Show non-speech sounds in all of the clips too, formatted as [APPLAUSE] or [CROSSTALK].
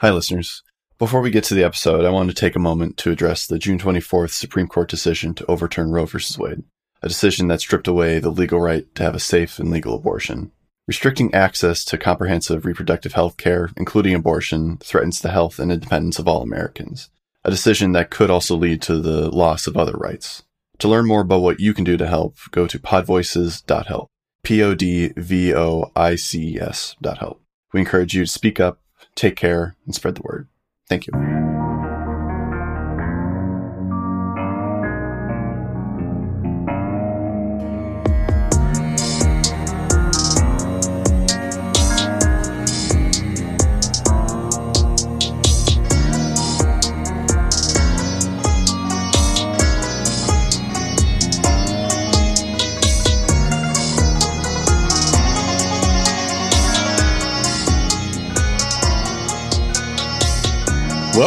Hi, listeners. Before we get to the episode, I wanted to take a moment to address the June 24th Supreme Court decision to overturn Roe v. Wade, a decision that stripped away the legal right to have a safe and legal abortion. Restricting access to comprehensive reproductive health care, including abortion, threatens the health and independence of all Americans, a decision that could also lead to the loss of other rights. To learn more about what you can do to help, go to podvoices.help. P-O-D-V-O-I-C-E-S dot help. We encourage you to speak up, take care, and spread the word. Thank you.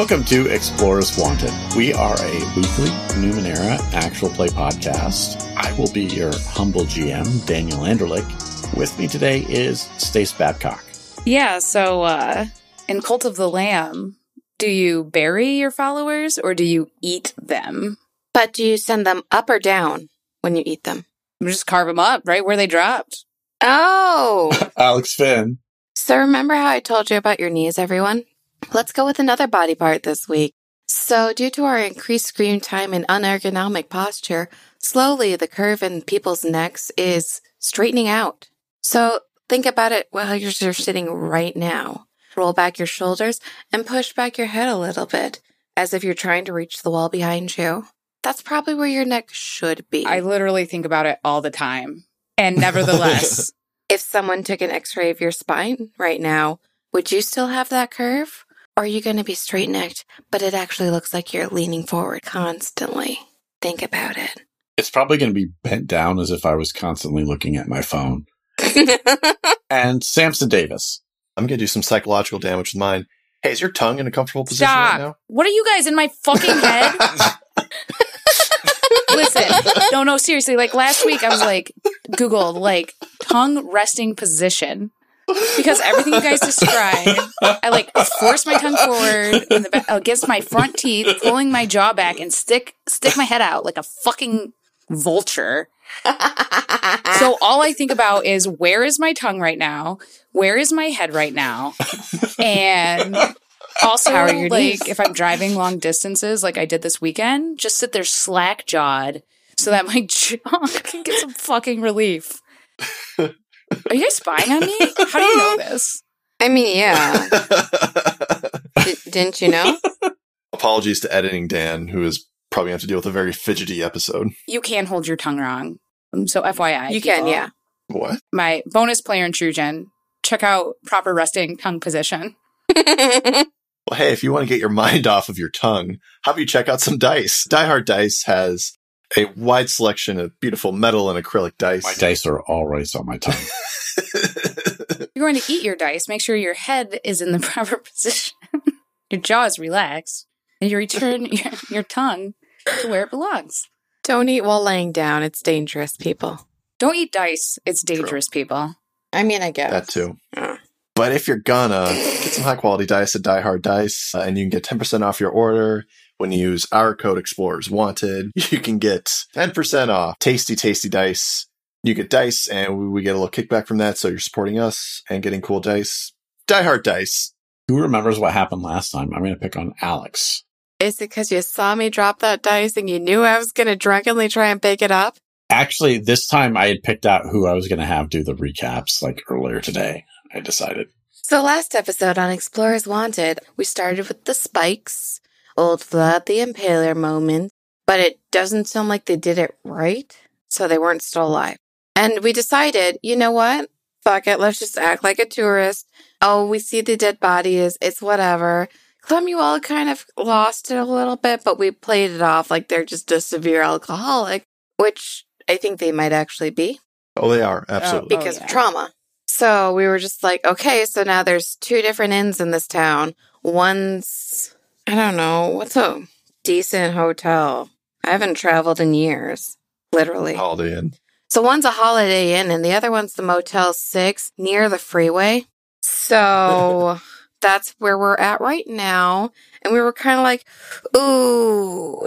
Welcome to Explorers Wanted. We are a weekly Numenera actual play podcast. I will be your humble GM, Daniel Anderlich. With me today is Stace Babcock. Yeah, so uh in Cult of the Lamb, do you bury your followers or do you eat them? But do you send them up or down when you eat them? Just carve them up right where they dropped. Oh! [LAUGHS] Alex Finn. so remember how I told you about your knees, everyone? Let's go with another body part this week. So, due to our increased screen time and unergonomic posture, slowly the curve in people's necks is straightening out. So, think about it while you're sitting right now. Roll back your shoulders and push back your head a little bit, as if you're trying to reach the wall behind you. That's probably where your neck should be. I literally think about it all the time. And nevertheless, [LAUGHS] if someone took an x ray of your spine right now, would you still have that curve? Or are you going to be straight necked, but it actually looks like you're leaning forward constantly? Think about it. It's probably going to be bent down as if I was constantly looking at my phone. [LAUGHS] And Samson Davis. I'm going to do some psychological damage with mine. Hey, is your tongue in a comfortable position stop. right now? What are you guys in my fucking head? [LAUGHS] Listen, no, no, seriously. Like last week, I was like, Googled like tongue resting position because everything you guys describe, I like force my tongue forward in the ba- against my front teeth, pulling my jaw back, and stick stick my head out like a fucking vulture. So all I think about is where is my tongue right now? Where is my head right now? And also, How are your like knees? if I'm driving long distances, like I did this weekend, just sit there slack jawed so that my [LAUGHS] jaw can get some fucking relief. [LAUGHS] Are you guys spying on me? How do you know this? I mean, yeah. [LAUGHS] D- didn't you know? Apologies to editing Dan, who is probably going to have to deal with a very fidgety episode. You can hold your tongue wrong. Um, So FYI, You can, people, yeah. What? My bonus player intrusion. Check out proper resting tongue position. [LAUGHS] Well, hey, if you want to get your [LAUGHS] mind off of your tongue, how about you check out some dice? Die Hard Dice has a wide selection of beautiful metal and acrylic dice. My dice are always on my tongue. [LAUGHS] You're going to eat your dice. Make sure your head is in the [LAUGHS] proper position. your jaw is relaxed. And you return [LAUGHS] your, your tongue to where it belongs. Don't eat while laying down. It's dangerous, people. Don't eat dice. It's dangerous, people. I mean, I guess. that too. Uh. But if you're gonna get some high quality dice at Die Hard Dice, uh, and you can get 10% off your order when you use our code Explorers Wanted, [LAUGHS] you can get 10% off. Tasty, tasty dice. You get dice, and we, we get a little kickback from that. So you're supporting us and getting cool dice. Die Hard Dice. Who remembers what happened last time? I'm going to pick on Alex. Is it because you saw me drop that dice and you knew I was going to drunkenly try and pick it up? Actually, this time I had picked out who I was going to have do the recaps like earlier today. I decided. So last episode on Explorers Wanted, we started with the spikes, old Vlad the Impaler moment, but it doesn't sound like they did it right, so they weren't still alive. And we decided, you know what? Fuck it, let's just act like a tourist. Oh, we see the dead bodies, it's whatever. Clemuel kind of lost it a little bit, but we played it off like they're just a severe alcoholic, which I think they might actually be Oh, they are. Oh, Absolutely. Oh, because yeah. of trauma. So we were just like, okay, so now there's two different inns in this town. One's, I don't know, what's a decent hotel? I haven't traveled in years, literally. Holiday Inn. So one's a Holiday Inn and the other one's the Motel 6 near the freeway. So [LAUGHS] that's where we're at right now. And we were kind of like, ooh,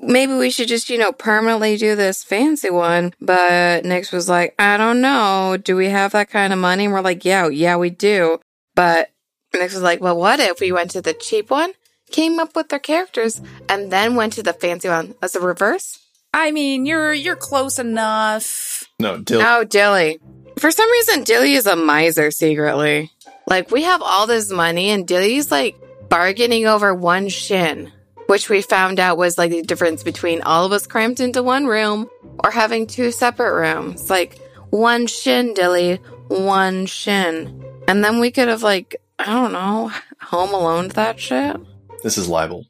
maybe we should just, you know, permanently do this fancy one. But Nix was like, I don't know. Do we have that kind of money? And we're like, yeah, yeah, we do. But Nix was like, well, what if we went to the cheap one, came up with their characters, and then went to the fancy one as a reverse? I mean, you're you're close enough. No, Dill. Oh, Dilly. For some reason, Dilly is a miser secretly. Like, we have all this money, and Dilly's like bargaining over one shin, which we found out was like the difference between all of us cramped into one room or having two separate rooms. Like, one shin, Dilly, one shin. And then we could have, like, I don't know, home alone that shit. This is libel.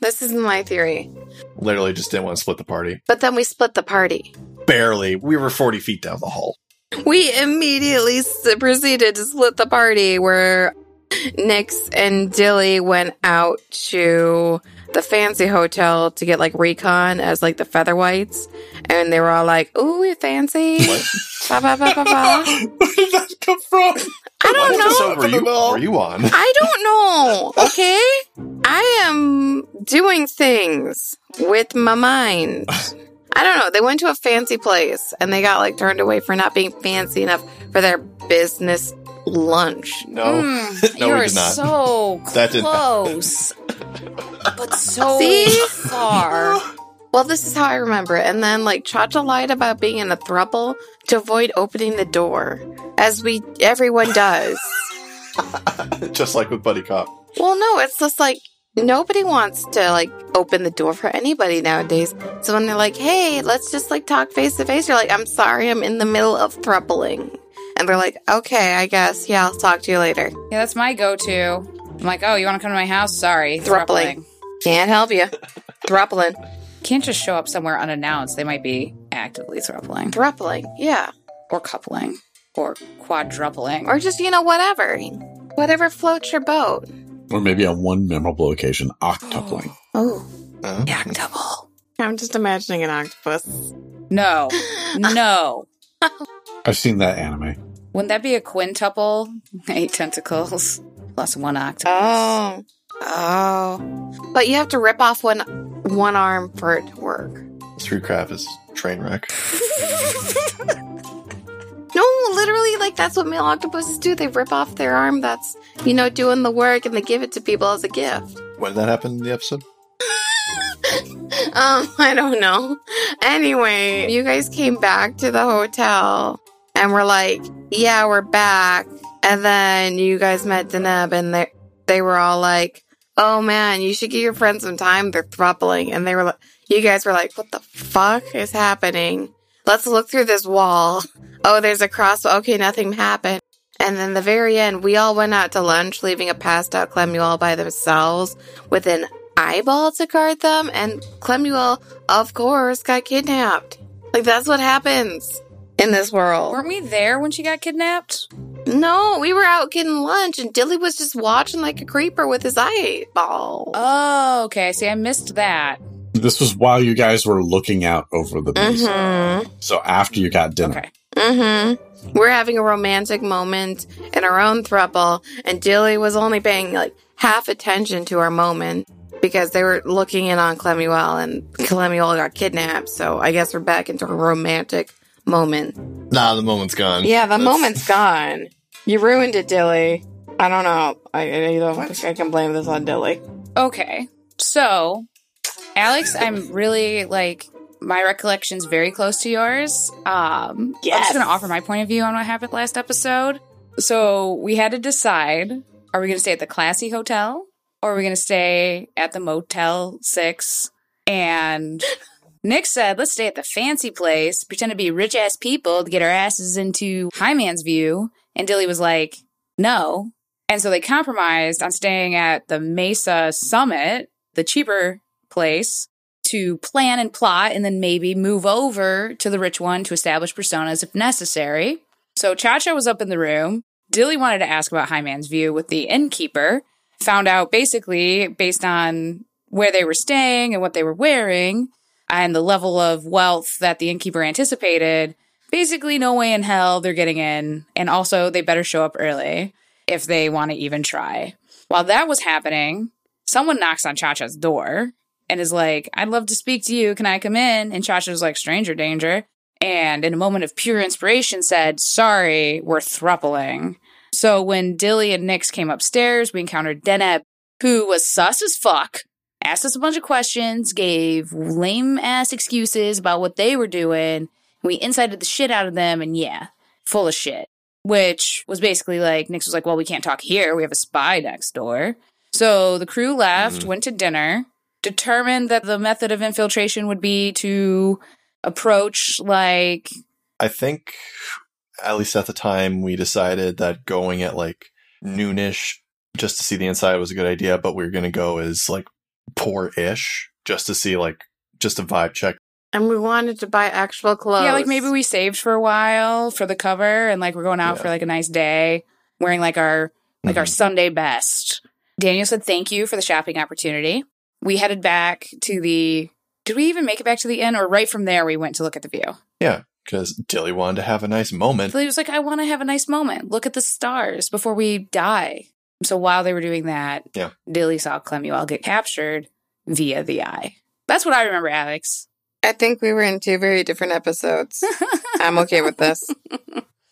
This is my theory. Literally just didn't want to split the party. But then we split the party. Barely. We were 40 feet down the hall. We immediately proceeded to split the party where Nix and Dilly went out to the fancy hotel to get like recon as like the feather whites. And they were all like, ooh, we fancy. What? [LAUGHS] Ba, ba, ba, ba, ba. Where did that come from? I don't What know. episode were you, were you on? [LAUGHS] I don't know. [LAUGHS] Okay. I am doing things with my mind. I don't know. They went to a fancy place and they got like turned away for not being fancy enough for their business lunch. No. Mm, [LAUGHS] No, you we did not. so That didn't close, [LAUGHS] but so See? far. [LAUGHS] Well, this is how I remember it. And then like Cha-Cha lied about being in a throuple to avoid opening the door, as we everyone does. Just like with Buddy Cop. Well, no, it's just like nobody wants to like open the door for anybody nowadays. So when they're like, "Hey, let's just like talk face to face," you're like, "I'm sorry, I'm in the middle of throupling," and they're like, "Okay, I guess, yeah, I'll talk to you later." Yeah, that's my go-to. I'm like, oh, you want to come to my house? Sorry, Throupling. throupling. Can't help you. [LAUGHS] Throupling, Can't just show up somewhere unannounced. They might be actively throupling throupling, yeah, or coupling or quadrupling. or just you know whatever, whatever floats your boat. Or maybe on one memorable occasion, octupling. [GASPS] Oh, Uh, double. I'm just imagining an octopus. No, [LAUGHS] no. I've seen that anime. Wouldn't that be a quintuple? [LAUGHS] Eight tentacles plus one octopus. Oh, oh, but you have to rip off one one arm for it to work. Through crap is train wreck. [LAUGHS] No, literally, like that's what male octopuses do. They rip off their arm that's, you know, doing the work and they give it to people as a gift. When did that happen in the episode? [LAUGHS] Um, I don't know. Anyway, you guys came back to the hotel and we're like, yeah, we're back. And then you guys met Deneb and they, they were all like, oh man, you should give your friends some time. They're throupling. And they were like, you guys were like, what the fuck is happening? Let's look through this wall. [LAUGHS] Oh, there's a cross. Okay, nothing happened. And then the very end, we all went out to lunch, leaving a passed out Clemuel by themselves with an eyeball to guard them. And Clemuel, of course, got kidnapped. Like, that's what happens in this world. Weren't we there when she got kidnapped? No, we were out getting lunch, and Dilly was just watching like a creeper with his eyeball. Oh, okay. See, I missed that. This was while you guys were looking out over the mesa. Mm-hmm. So after you got dinner. Okay. Mm-hmm. We're having a romantic moment in our own throuple, and Dilly was only paying like half attention to our moment because they were looking in on Clemuel, and Clemuel got kidnapped. So I guess we're back into a romantic moment. Nah, the moment's gone. Yeah, the That's- moment's [LAUGHS] gone. You ruined it, Dilly. I don't know. I, I don't think I can blame this on Dilly. Okay. So, Alex, I'm really like my recollection's very close to yours. Um, I'm just going to offer my point of view on what happened last episode. So, we had to decide are we going to stay at the classy hotel or are we going to stay at the Motel 6? And [LAUGHS] Nix said, let's stay at the fancy place, pretend to be rich ass people to get our asses into High Man's View. And Dilly was like, no. And so they compromised on staying at the Mesa Summit, the cheaper place, to plan and plot and then maybe move over to the rich one to establish personas if necessary. So Cha Cha was up in the room. Dilly wanted to ask about High Man's View with the innkeeper. Found out basically based on where they were staying and what they were wearing and the level of wealth that the innkeeper anticipated. Basically, no way in hell they're getting in. And also, they better show up early if they want to even try. While that was happening, someone knocks on Cha Cha's door and is like, I'd love to speak to you. Can I come in? And Cha Cha's like, stranger danger. And in a moment of pure inspiration, said, Sorry, we're thruppling. So when Dilly and Nix came upstairs, we encountered Deneb, who was sus as fuck, asked us a bunch of questions, gave lame ass excuses about what they were doing. We incited the shit out of them, and yeah, full of shit. Which was basically like, Nix was like, Well, we can't talk here. We have a spy next door. So the crew left, Mhm. went to dinner, determined that the method of infiltration would be to approach like I think, at least at the time, we decided that going at like noonish just to see the inside was a good idea, but we were going to go as like poor ish just to see like just a vibe check. And we wanted to buy actual clothes. Yeah, like maybe we saved for a while for the cover and like we're going out Yeah. for like a nice day wearing like our like our Mhm. Sunday best. Daniel said thank you for the shopping opportunity. We headed back to the Did we even make it back to the inn or right from there we went to look at the view? Yeah, because Dilly wanted to have a nice moment. He was like I want to have a nice moment. Look at the stars before we die. So while they were doing that, Yeah. Dilly saw Clemuel get captured via the eye. That's what I remember, Alex. I think we were in two very different episodes. [LAUGHS] I'm okay with this.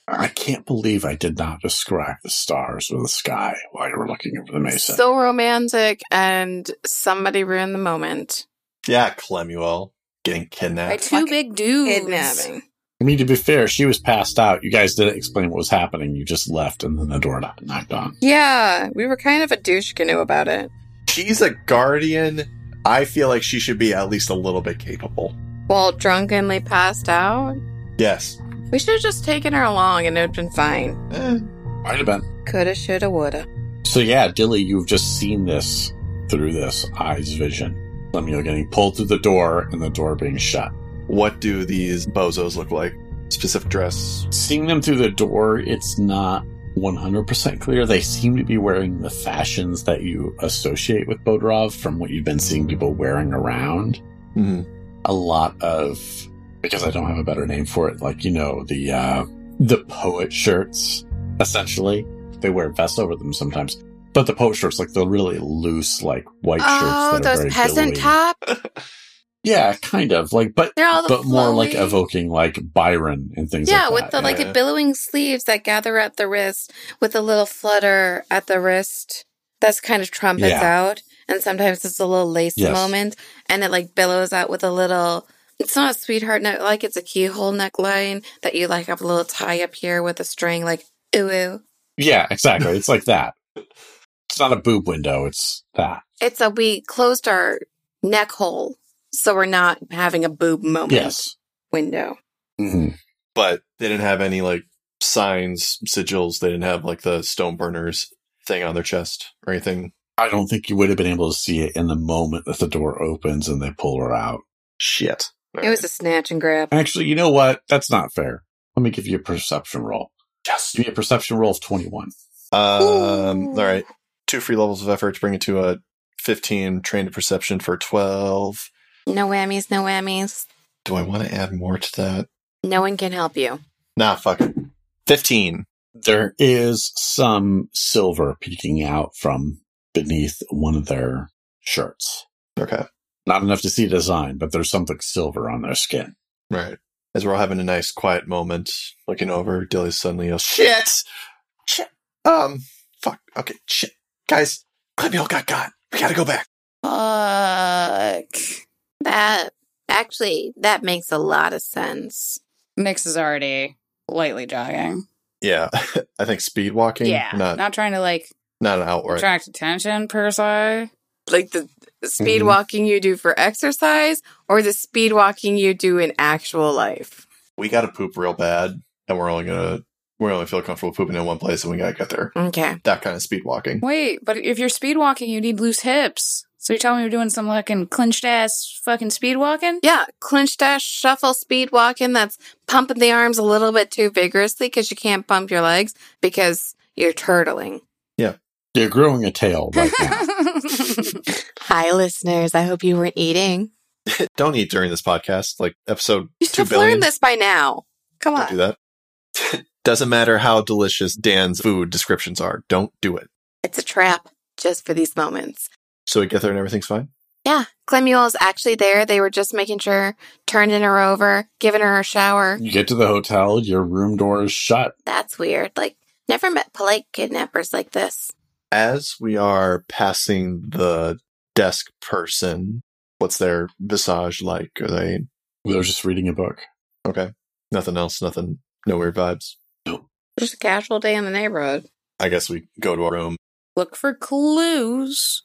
I can't believe I did not describe the stars or the sky while you were looking over the mesa. So romantic, and somebody ruined the moment. Yeah, Clemuel getting kidnapped By two Fucking big dudes. Kidnapping. I mean, to be fair, she was passed out. You guys didn't explain what was happening. You just left, and then the door knocked knocked on. Yeah, we were kind of a douche canoe about it. She's a guardian. I feel like she should be at least a little bit capable. While drunkenly passed out. Yes. We should have just taken her along and it would have been fine. Eh, Might have been. Coulda, shoulda, woulda. So yeah, Dilly, you've just seen this through this eye's vision. Clemuel getting pulled through the door and the door being shut. What do these bozos look like? Specific dress. Seeing them through the door, it's not 100% clear. They seem to be wearing the fashions that you associate with Bodrov from what you've been seeing people wearing around. Mm-hmm. A lot of, because I don't have a better name for it, like, you know, the, uh, the poet shirts, essentially. They wear vests over them sometimes. But the poet shirts, like the really loose, like white Oh, shirts. that are those very peasant billowy. top? [LAUGHS] Yeah, kind of. Like, but, They're all the but more like evoking like Byron and things Yeah, like with that. the like yeah. the billowing sleeves that gather at the wrist with a little flutter at the wrist. That's kind of trumpets Yeah. out. And sometimes it's a little lace Yes. moment and it like billows out with a little it's not a sweetheart neck like it's a keyhole neckline that you like have a little tie up here with a string like ooh ooh. Yeah, exactly. It's like [LAUGHS] that. It's not a boob window. It's that. It's a we closed our neck hole so we're not having a boob moment Yes. window. hmm But they didn't have any like signs, sigils. They didn't have like the stone burners thing on their chest or anything. I don't think you would have been able to see it in the moment that the door opens and they pull her out. Shit. It was a snatch and grab. Actually, you know what? That's not fair. Let me give you a perception roll. yes. Give me a perception roll of 21. Um. Ooh. All right. Two free levels of effort to bring it to a fifteen. Trained perception for twelve. No whammies, no whammies. Do I want to add more to that? No one can help you. Nah. Fuck it. Fifteen. There is some silver peeking out from beneath one of their shirts. Okay. Not enough to see design, but there's something silver on their skin. Right. As we're all having a nice quiet moment, looking over, Dilly suddenly yells, "Shit! Shit! Um. Fuck. Okay. Shit. Guys, all got got. We gotta go back." Fuck. That actually that makes a lot of sense. Nix is already lightly jogging. Yeah. [LAUGHS] I think speed walking. yeah. Not Not trying to like not an outright. attract attention per se. Like the speed Mhm. walking you do for exercise or the speed walking you do in actual life. we gotta poop real bad, and we're only gonna we only feel comfortable pooping in one place, and we gotta get there. Okay. That kind of speed walking. Wait, but if you're speed walking, you need loose hips. So you're telling me you're doing some fucking clinched ass fucking speed walking? Yeah, clinch dash shuffle speed walking that's pumping the arms a little bit too vigorously because you can't pump your legs because you're turtling. Yeah, you're growing a tail right now. [LAUGHS] [LAUGHS] Hi listeners, I hope you weren't eating. [LAUGHS] Don't eat during this podcast. Like episode You two should have billion. learned this by now. Come on. Don't do that. Doesn't matter how delicious Dan's food descriptions are. Don't do it. It's a trap. just for these moments. So we get there and everything's fine? Yeah, Clemuel is actually there. They were just making sure, turning her over, giving her a shower. You get to the hotel, your room door is shut. That's weird. Like, never met polite kidnappers like this. As we are passing the desk person, what's their visage like? Are they They're just reading a book. okay? Nothing else, nothing, no weird vibes. Just a casual day in the neighborhood. I guess we go to our room. Look for clues.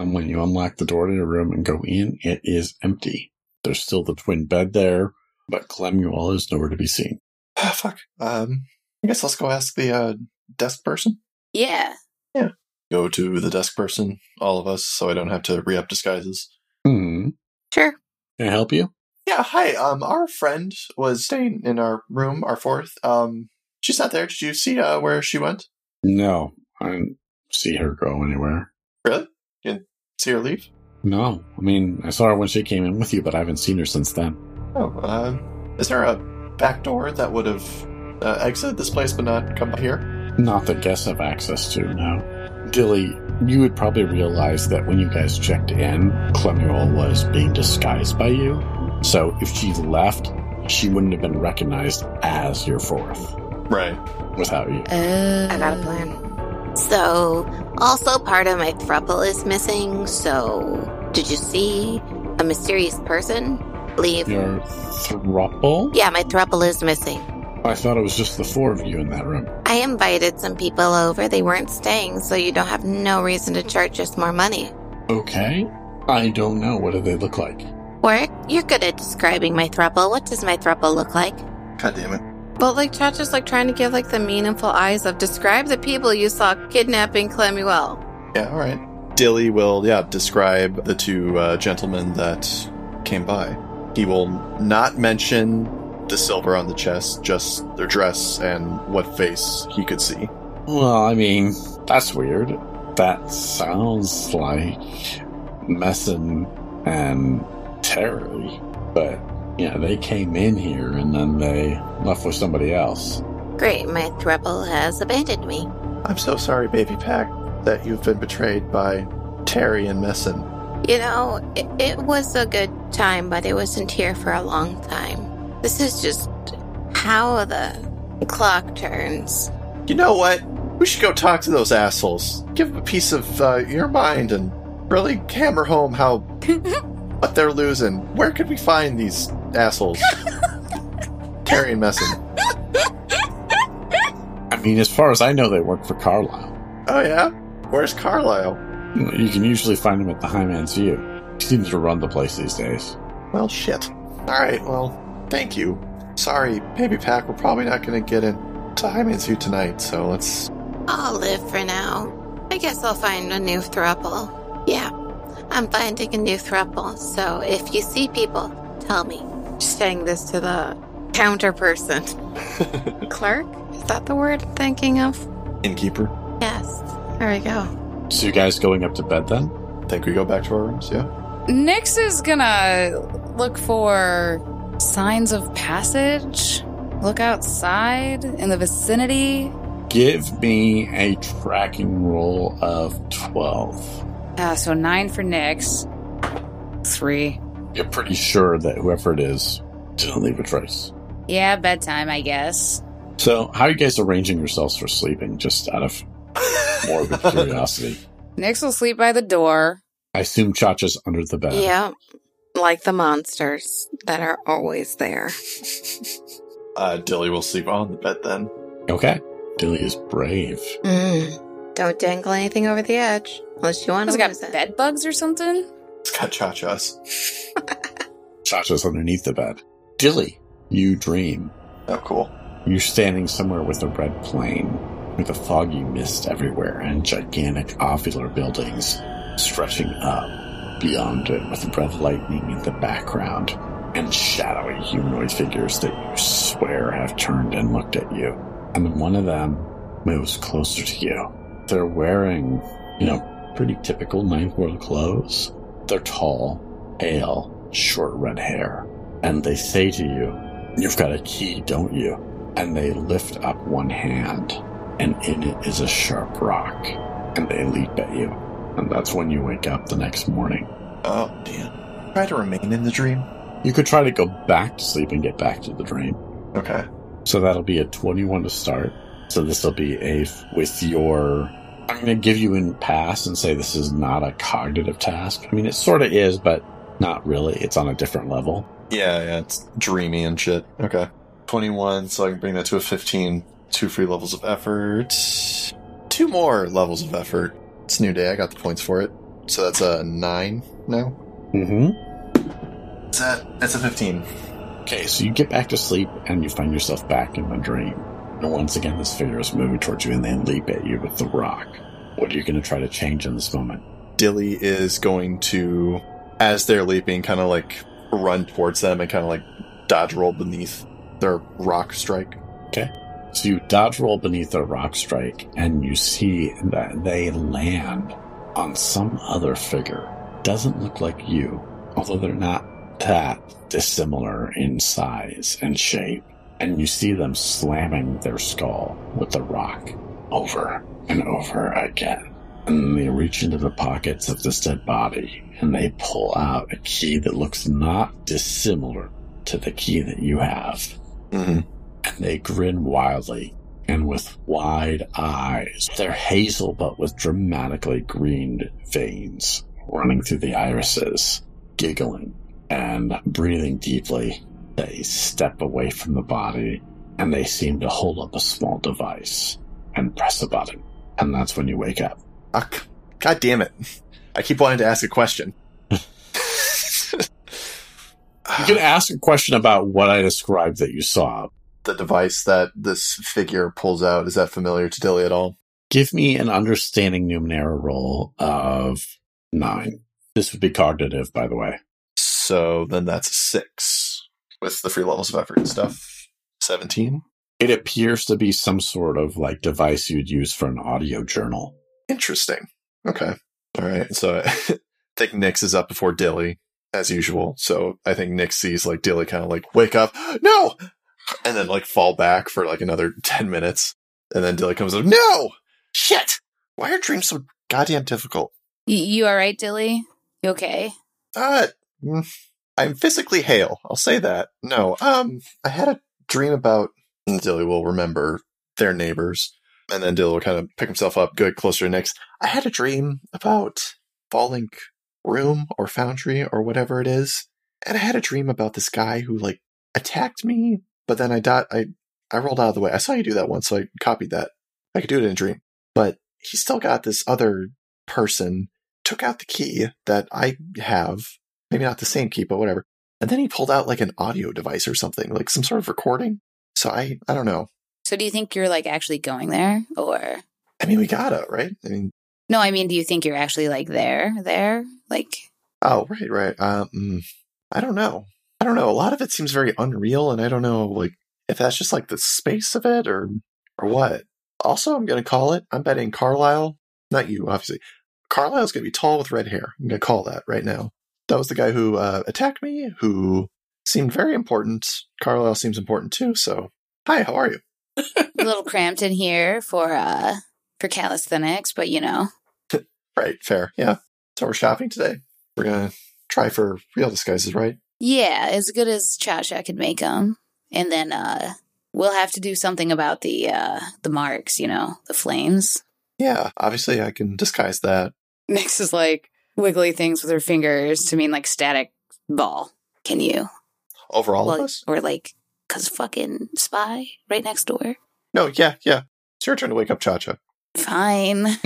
And when you unlock the door to your room and go in, it is empty. There's still the twin bed there, but Clemuel is nowhere to be seen. Ah, fuck. Um, I guess let's go ask the uh, desk person. Yeah. Yeah. Go to the desk person, all of us, so I don't have to re up disguises. Hmm. Sure. Can I help you? Yeah, hi. Um, our friend was staying in our room, our fourth. Um, she's not there. Did you see uh, where she went? No, I didn't see her go anywhere. Really? You didn't see her leave? No, I mean, I saw her when she came in with you, but I haven't seen her since then. Oh, um, is there a back door that would have uh, exited this place but not come up here? Not that guests have access to, no. Dilly, you would probably realize that when you guys checked in, Clemuel was being disguised by you. So if she left, she wouldn't have been recognized as your fourth Right. without you. Uh, I got a plan. So, also part of my thruple is missing. So, did you see a mysterious person leave? Your thruple? Yeah, my thruple is missing. I thought it was just the four of you in that room. I invited some people over. They weren't staying, so you don't have no reason to charge us more money. Okay. I don't know. What do they look like? Work, you're good at describing my thruple. What does my thruple look like? God damn it. But like Chacha's like trying to give like the meaningful eyes of describe the people you saw kidnapping Clemuel. Yeah, all right. Dilly will, yeah, describe the two uh, gentlemen that came by. He will not mention the silver on the chest, just their dress and what face he could see. Well, I mean, that's weird. That sounds like Messin and Terry. But, yeah, they came in here and then they left with somebody else. Great, my thruple has abandoned me. I'm so sorry, Baby Pack, that you've been betrayed by Terry and Messin. You know, it, it was a good time, but it wasn't here for a long time. This is just how the clock turns. You know what? We should go talk to those assholes. Give them a piece of uh, your mind and really hammer home how [LAUGHS] what they're losing. Where could we find these assholes? Terry and Messin. I mean, as far as I know, they work for Carlisle. Oh yeah? Where's Carlisle? You can usually find him at the High Man's View. He seems to run the place these days. Well, shit. All right. Well, thank you. Sorry, Baby Pack. We're probably not going to get into High Man's View tonight, so let's. I'll live for now. I guess I'll find a new thruple. Yeah, I'm finding a new thruple, so if you see people, tell me. Just saying this to the counter person. [LAUGHS] Clerk? Is that the word I'm thinking of? Innkeeper. Yes. There we go. So you guys going up to bed then? Think we go back to our rooms? Yeah. Nix is gonna look for signs of passage. Look outside in the vicinity. Give me a tracking roll of 12. Uh, so nine for Nix. Three. You're pretty sure that whoever it is didn't leave a trace. Yeah, bedtime, I guess. So, how are you guys arranging yourselves for sleeping? Just out of morbid [LAUGHS] curiosity. Nix will sleep by the door. I assume Chacha's under the bed. Yeah. Like the monsters that are always there. Uh, Dilly will sleep on the bed then. Okay. Dilly is brave. Mm. Don't dangle anything over the edge. Unless you want Has to it got it. bed bugs or something? It's got cha chas. [LAUGHS] Chacha's underneath the bed. Dilly, you dream. Oh, cool. You're standing somewhere with a red plane, with a foggy mist everywhere, and gigantic ovular buildings stretching up beyond it with red lightning in the background, and shadowy humanoid figures that you swear have turned and looked at you. And one of them moves closer to you. They're wearing, you know, pretty typical ninth world clothes. They're tall, pale, short red hair. And they say to you, You've got a key, don't you? And they lift up one hand, and in it is a sharp rock. and they leap at you. And that's when you wake up the next morning. Oh, damn. Try to remain in the dream. You could try to go back to sleep and get back to the dream. Okay. So that'll be a 21 to start. So this will be a, with your, I'm going to give you in pass and say this is not a cognitive task. I mean, it sort of is, but not really. It's on a different level. Yeah, yeah, it's dreamy and shit. Okay. 21, so I can bring that to a 15. Two free levels of effort. Two more levels of effort. It's new day. I got the points for it. So that's a 9 now. Mm-hmm. Is that? That's a 15. Okay, so you get back to sleep and you find yourself back in the dream. And once again, this figure is moving towards you and they leap at you with the rock. What are you going to try to change in this moment? Dilly is going to, as they're leaping, kind of like run towards them and kind of like dodge roll beneath their rock strike. Okay. So you dodge roll beneath their rock strike and you see that they land on some other figure. Doesn't look like you, although they're not that dissimilar in size and shape. And you see them slamming their skull with the rock over and over again. And they reach into the pockets of this dead body and they pull out a key that looks not dissimilar to the key that you have Mm-hmm. and they grin wildly and with wide eyes. They're hazel but with dramatically green veins running through the irises, giggling and breathing deeply. They step away from the body and they seem to hold up a small device and press a button. And that's when you wake up. Ah, c- God damn it. I keep wanting to ask a question. You can ask a question about what I described that you saw. the device that this figure pulls out, is that familiar to Dilly at all? Give me an understanding Numenera roll of nine. This would be cognitive, by the way. So then that's a six with the free levels of effort and stuff. 17. It appears to be some sort of like device you'd use for an audio journal. Interesting. Okay. All right. So [LAUGHS] I think Nix is up before Dilly, as usual. So I think Nix sees like Dilly kind of like wake up, [GASPS] no, and then like fall back for like another [LAUGHS] 10 minutes. And then Dilly comes up, no, shit. Why are dreams so goddamn difficult? You, you all right, Dilly? You okay? Uh, mm, I'm physically hale. I'll say that. No, um, I had a dream about Dilly will remember their neighbors, and then Dilly will kind of pick himself up, go closer to Nix. I had a dream about falling room or foundry or whatever it is, and I had a dream about this guy who like attacked me, but then I dot I I rolled out of the way. I saw you do that once, so I copied that. I could do it in a dream, but he still got this other person took out the key that I have, maybe not the same key, but whatever. And then he pulled out like an audio device or something, like some sort of recording. So I, I don't know. So do you think you're like actually going there or I mean, we gotta, right? I mean, No, I mean do you think you're actually like there there? Like oh, right, right. Um, I don't know. I don't know. A lot of it seems very unreal, and I don't know, like, if that's just like the space of it or, or what. Also, I'm gonna call it. I'm betting Carlisle, not you, obviously. Carlisle's gonna be tall with red hair. I'm gonna call that right now. That was the guy who uh, attacked me, who seemed very important. Carlisle seems important too. So, hi, how are you? [LAUGHS] a little cramped in here for uh for calisthenics, but you know. [LAUGHS] Right, fair, yeah. So we're shopping today. We're gonna try for real disguises, right? Yeah, as good as Cha Cha could make them. And then uh we'll have to do something about the uh the marks, you know, the flames. Yeah, obviously I can disguise that. [LAUGHS] Nix is like wiggly things with her fingers to mean like static ball. Can you? Over all of Well, us? or like cuz fucking spy right next door. No, yeah, yeah. It's your turn to wake up Cha Cha. Fine. [LAUGHS]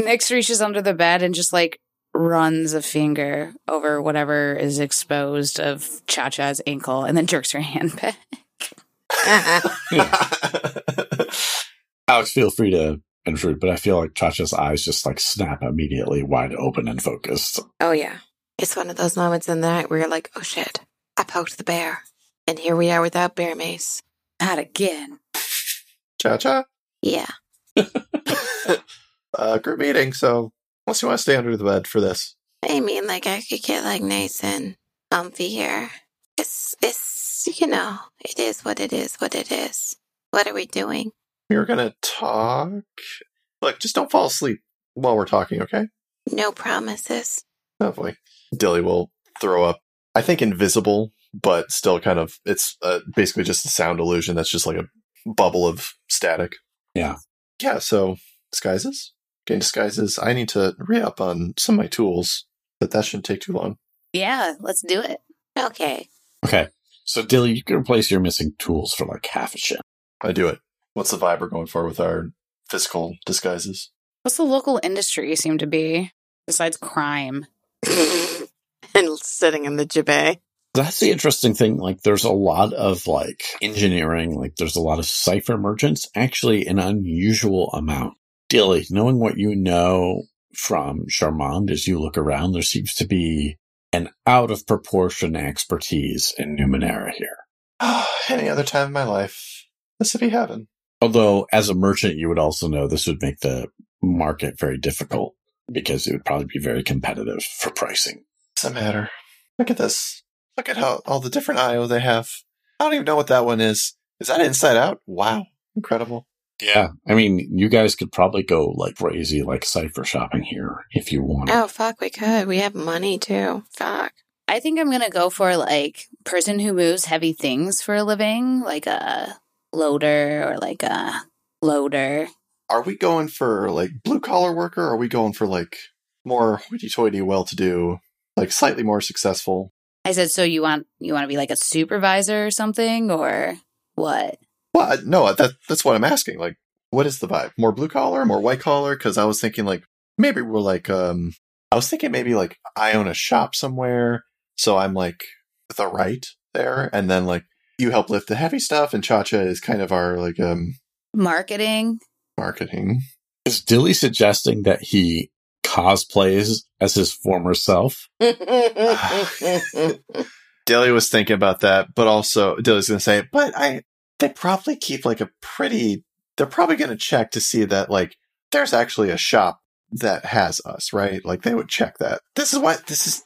Nix reaches under the bed and just like runs a finger over whatever is exposed of Cha Cha's ankle and then jerks her [LAUGHS] hand back. [LAUGHS] Alex, feel free to intrude, but I feel like Chacha's eyes just like snap immediately wide open and focused. Oh, yeah. It's one of those moments in the night where you're like, oh shit, I poked the bear. And here we are without bear mace. Not again. Cha Cha? Yeah. [LAUGHS] uh, group meeting, so unless you want to stay under the bed for this. I mean, like, I could get, like, nice and comfy here. It's, it's, you know, it is what it is, what it is. What are we doing? We were gonna talk Look, just don't fall asleep while we're talking, okay? No promises. Lovely. Dilly will throw up, I think invisible, but still kind of, it's uh, basically just a sound illusion that's just like a bubble of static. Yeah. Yeah, so disguises? Getting disguises. I need to re up on some of my tools, but that shouldn't take too long. Yeah, let's do it. Okay. Okay. So, Dilly, you can replace your missing tools for like half a ship. I do it. What's the vibe we're going for with our physical disguises? What's the local industry seem to be besides crime? [LAUGHS] and sitting in the jibbe. That's the interesting thing. Like, there's a lot of like engineering, like, there's a lot of cipher merchants, actually, an unusual amount. Dilly, knowing what you know from Charmonde as you look around, there seems to be an out of proportion expertise in Numenera here. [SIGHS] Any other time in my life, this would be heaven. Although, as a merchant, you would also know this would make the market very difficult because it would probably be very competitive for pricing. What's the matter? Look at this. Look at how all the different IO they have. I don't even know what that one is. Is that Inside Out? Wow. Incredible. Yeah. I mean, you guys could probably go like crazy, like cipher shopping here if you want. Oh, fuck, we could. We have money too. Fuck. I think I'm gonna go for like person who moves heavy things for a living, like a loader or like a loader. Are we going for like blue collar worker? Or are we going for like more hoity toity, well to do, like slightly more successful? I said, so you want you want to be like a supervisor or something, or what? Well, no, that, that's what I'm asking. Like, what is the vibe? More blue collar, more white collar? Because I was thinking like maybe we're like, um, I was thinking maybe like I own a shop somewhere, so I'm like the right there, and then like you help lift the heavy stuff, and Cha Cha is kind of our like um Marketing. marketing. Is Dilly suggesting that he cosplays as his former self? [LAUGHS] Dilly was thinking about that, but also Dilly's going to say, but I, they probably keep like a pretty, they're probably going to check to see that like there's actually a shop that has us, right? Like they would check that. This is what, this is,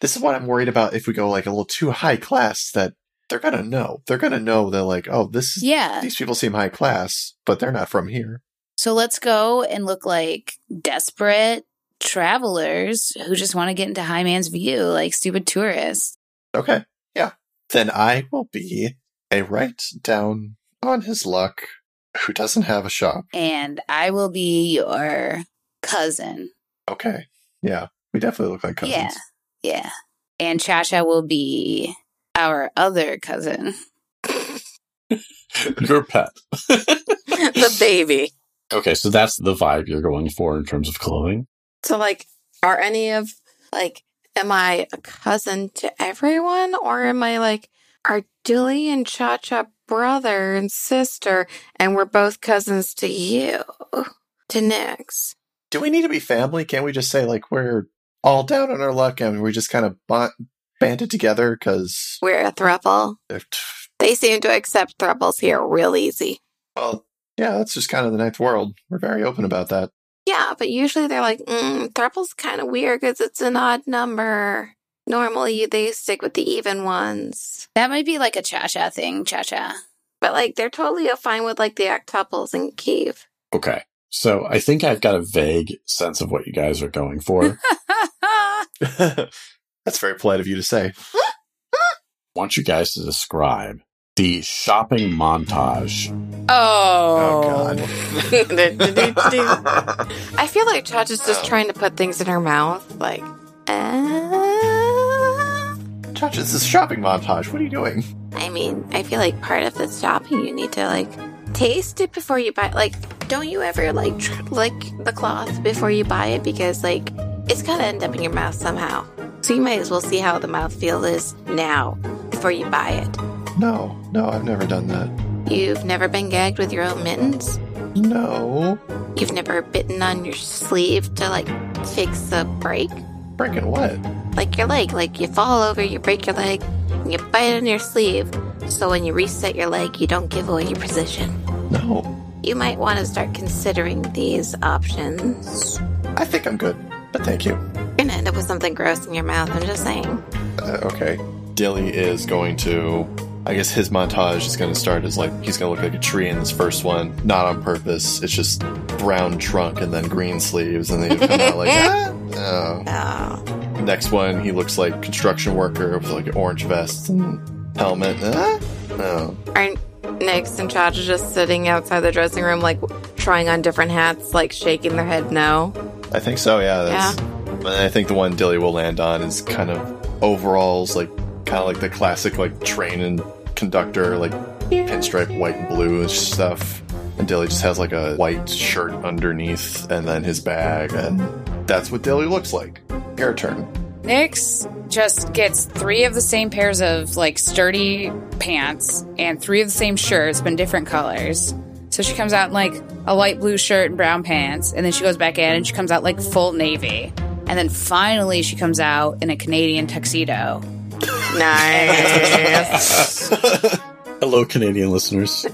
this is what I'm worried about if we go like a little too high class that they're going to know. They're going to know that like, oh, this is, Yeah. these people seem high class, but they're not from here. So let's go and look like desperate travelers who just want to get into High Man's View, like stupid tourists. Okay. Yeah. Then I will be a right down on his luck who doesn't have a shop. And I will be your cousin. Okay. Yeah. We definitely look like cousins. Yeah. Yeah. And Chacha will be our other cousin. [LAUGHS] Your pet. [LAUGHS] the baby. Okay, so that's the vibe you're going for in terms of clothing. So, like, are any of, like, am I a cousin to everyone? Or am I, like, are Dilly and Cha Cha brother and sister, and we're both cousins to you? To Nix? Do we need to be family? Can't we just say, like, we're all down on our luck and we just kind of bond- banded together because, We're a throuple. They seem to accept thruples here real easy. well, yeah, that's just kind of the ninth world. We're very open about that. Yeah, but usually they're like, mm, thruple's kind of weird because it's an odd number. Normally they stick with the even ones. That might be like a cha cha thing, cha cha. But like they're totally fine with like the octuples in Kiev. Okay, so I think I've got a vague sense of what you guys are going for. [LAUGHS] [LAUGHS] [LAUGHS] that's very polite of you to say. I want you guys to describe the shopping montage. oh. God. [LAUGHS] I feel like Chacha's just trying to put things in her mouth. Like, uh, Judge, this is shopping montage. What are you doing? I mean, I feel like part of the shopping you need to like taste it before you buy. Like, don't you ever like tr- lick the cloth before you buy it because like it's gonna end up in your mouth somehow. So you might as well see how the mouthfeel is now before you buy it. No, no, I've never done that. You've never been gagged with your own mittens. No. You've never bitten on your sleeve to like fix a break. Breaking what? Like your leg, like you fall over, you break your leg, and you bite on your sleeve. So when you reset your leg, you don't give away your position. No. You might want to start considering these options. I think I'm good, but thank you. You're gonna end up with something gross in your mouth. I'm just saying. Uh, okay. Dilly is going to I guess his montage is going to start as like he's going to look like a tree in this first one, not on purpose. It's just brown trunk and then green sleeves, and then you come out like, ah, [LAUGHS] no. Oh. Next one, he looks like construction worker with like an orange vest and helmet. Ah, no. Are Nix and Chacha just sitting outside the dressing room, like trying on different hats, like shaking their head no? I think so. Yeah. That's, And I think the one Dilly will land on is kind of overalls, like kind of like the classic like train and conductor, like pinstripe white and blue stuff. And Dilly just has like a white shirt underneath, and then his bag, and that's what Dilly looks like. Your turn. Nix just gets three of the same pairs of like sturdy pants and three of the same shirts, but in different colors. So she comes out in like a light blue shirt and brown pants, and then she goes back in and she comes out like full navy. And then finally she comes out in a Canadian tuxedo. Nice. [LAUGHS] Hello, Canadian listeners.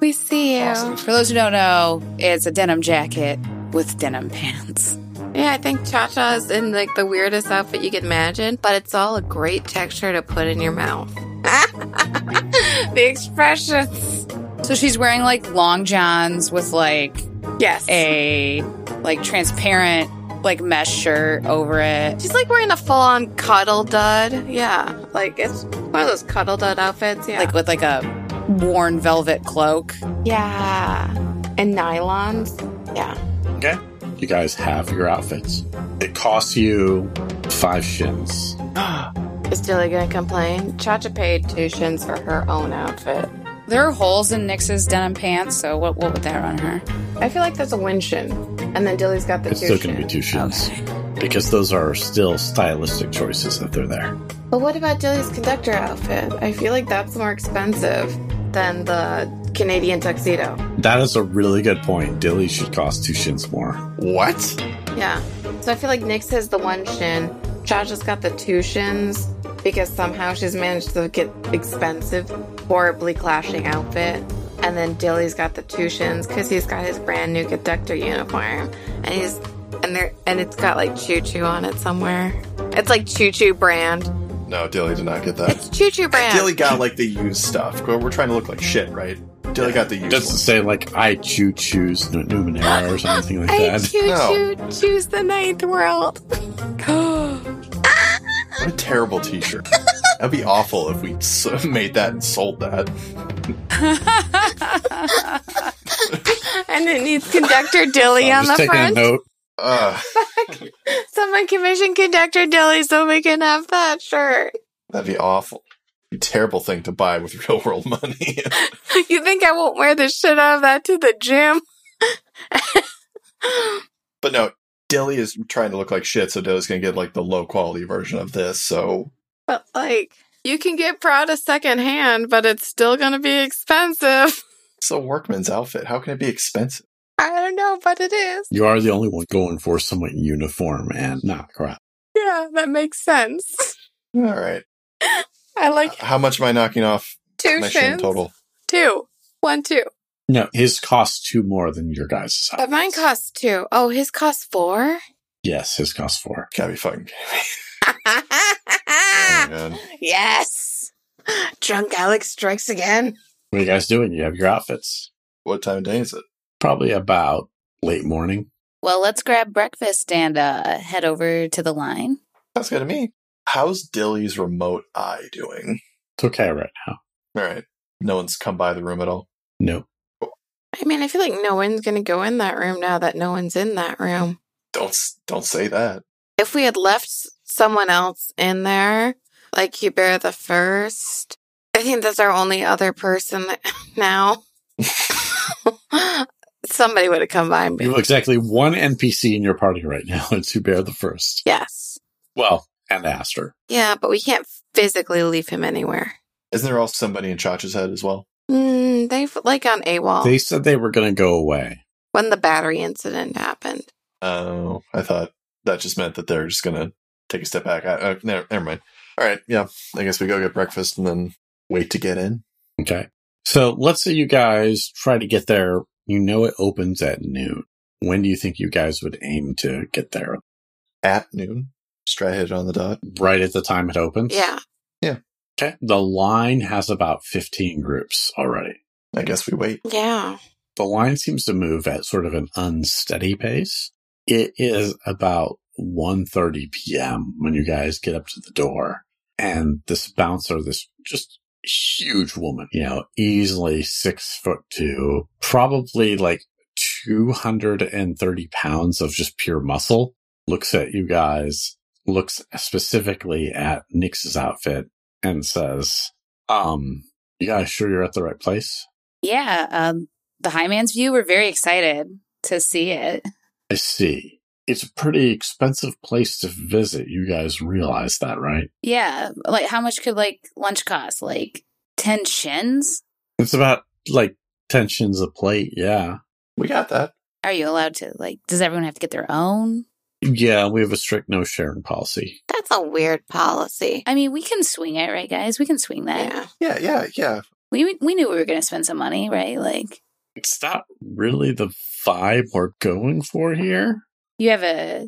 we see you. For those who don't know, it's a denim jacket with denim pants. Yeah, I think Cha Cha is in like the weirdest outfit you can imagine, but it's all a great texture to put in your mouth. [LAUGHS] the expressions. So she's wearing like long johns with like Yes. a like transparent like mesh shirt over it. She's like wearing a full on cuddle dud. Yeah. Like it's one of those cuddle dud outfits. Yeah. Like with like a worn velvet cloak. yeah. And nylons. Yeah. Okay. You guys have your outfits. It costs you five shins. [GASPS] Is Dilly gonna complain? Cha Cha paid two shins for her own outfit. There are holes in Nix's denim pants, so what what would that run her? I feel like there's a win shin. And then Dilly's got the It's two still going to be two shins. Because those are still stylistic choices if they're there. But what about Dilly's conductor outfit? I feel like that's more expensive than the Canadian tuxedo. That is a really good point. Dilly should cost two shins more. What? Yeah. So I feel like Nix has the one shin. Chacha's got the two shins because somehow she's managed to get expensive, horribly clashing outfit. And then Dilly's got the two shins because he's got his brand new conductor uniform, and he's and there and it's got like choo choo on it somewhere. It's like choo choo brand. No, Dilly did not get that. It's choo choo brand. Dilly got like the used stuff. We're we're trying to look like shit, right? Dilly got the used. Doesn't one. say like I choo choose Numenera or something like [LAUGHS] I that. choo No. choo choose the ninth world. [GASPS] What a terrible T-shirt. [LAUGHS] That'd be awful if we [LAUGHS] made that and sold that. [LAUGHS] and it needs conductor Dilly I'm on just the taking front. a note. Uh, [LAUGHS] Someone commission conductor Dilly so we can have that shirt. that'd be awful. Be a terrible thing to buy with real world money. You think I won't wear the shit out of that to the gym? but no, Dilly is trying to look like shit, so Dilly's gonna get like the low quality version of this. So But like, you can get Prada secondhand, but it's still gonna be expensive. [LAUGHS] it's a workman's outfit. How can it be expensive? I don't know, but it is. You are the only one going for somewhat uniform and not crap. Yeah, that makes sense. All right. [LAUGHS] I like How much am I knocking off two my shins. total? Two. One, two. No, his costs two more than your guys' But mine costs two. Oh, his costs four? Yes, his costs four. Gotta be fucking kidding me. [LAUGHS] Man. [LAUGHS] yes. Drunk Alex strikes again. What are you guys doing? You have your outfits. What time of day is it? Probably about late morning. Well, let's grab breakfast and uh, head over to the line. Sounds good to me. How's Dilly's remote eye doing? It's okay right now. All right. No one's come by the room at all. No. I mean, I feel like no one's going to go in that room now that no one's in that room. Don't don't say that. If we had left someone else in there, like Hubert the First, I think that's our only other person that, [LAUGHS] now. [LAUGHS] Somebody would have come by and You have exactly one NPC in your party right now. [LAUGHS] It's Hubert the First. yes. Well, and Aster. Yeah, but we can't physically leave him anywhere. Isn't there also somebody in Chacha's head as well? Mm, they've like on AWOL They said they were going to go away. when the battery incident happened. Oh, I thought that just meant that they're just gonna take a step back. I, uh, never, never mind. All right, yeah. I guess we go get breakfast and then wait to get in. Okay. So let's say you guys try to get there. You know it opens at noon. When do you think you guys would aim to get there? At noon, Straight try to hit on the dot. Right at the time it opens? Yeah. Yeah. Okay. The line has about 15 groups already. I guess we wait. Yeah. The line seems to move at sort of an unsteady pace. It is about 1.30 p.m. when you guys get up to the door. And this bouncer, this just huge woman, you know, easily six foot two, probably like 230 pounds of just pure muscle, looks at you guys, looks specifically at Nix's outfit and says, um, you guys sure you're at the right place? Yeah, um, the High Man's View, we're very excited to see it. I see. It's a pretty expensive place to visit. You guys realize that, right? Yeah, like how much could like lunch cost? Like 10 shins? It's about like 10 shins a plate. Yeah. We got that. Are you allowed to like does everyone have to get their own? Yeah, we have a strict no sharing policy. That's a weird policy. I mean, we can swing it, right guys? We can swing that. Yeah. Yeah, yeah, yeah. We we knew we were going to spend some money, right? Like It's not really the vibe we're going for here. You have a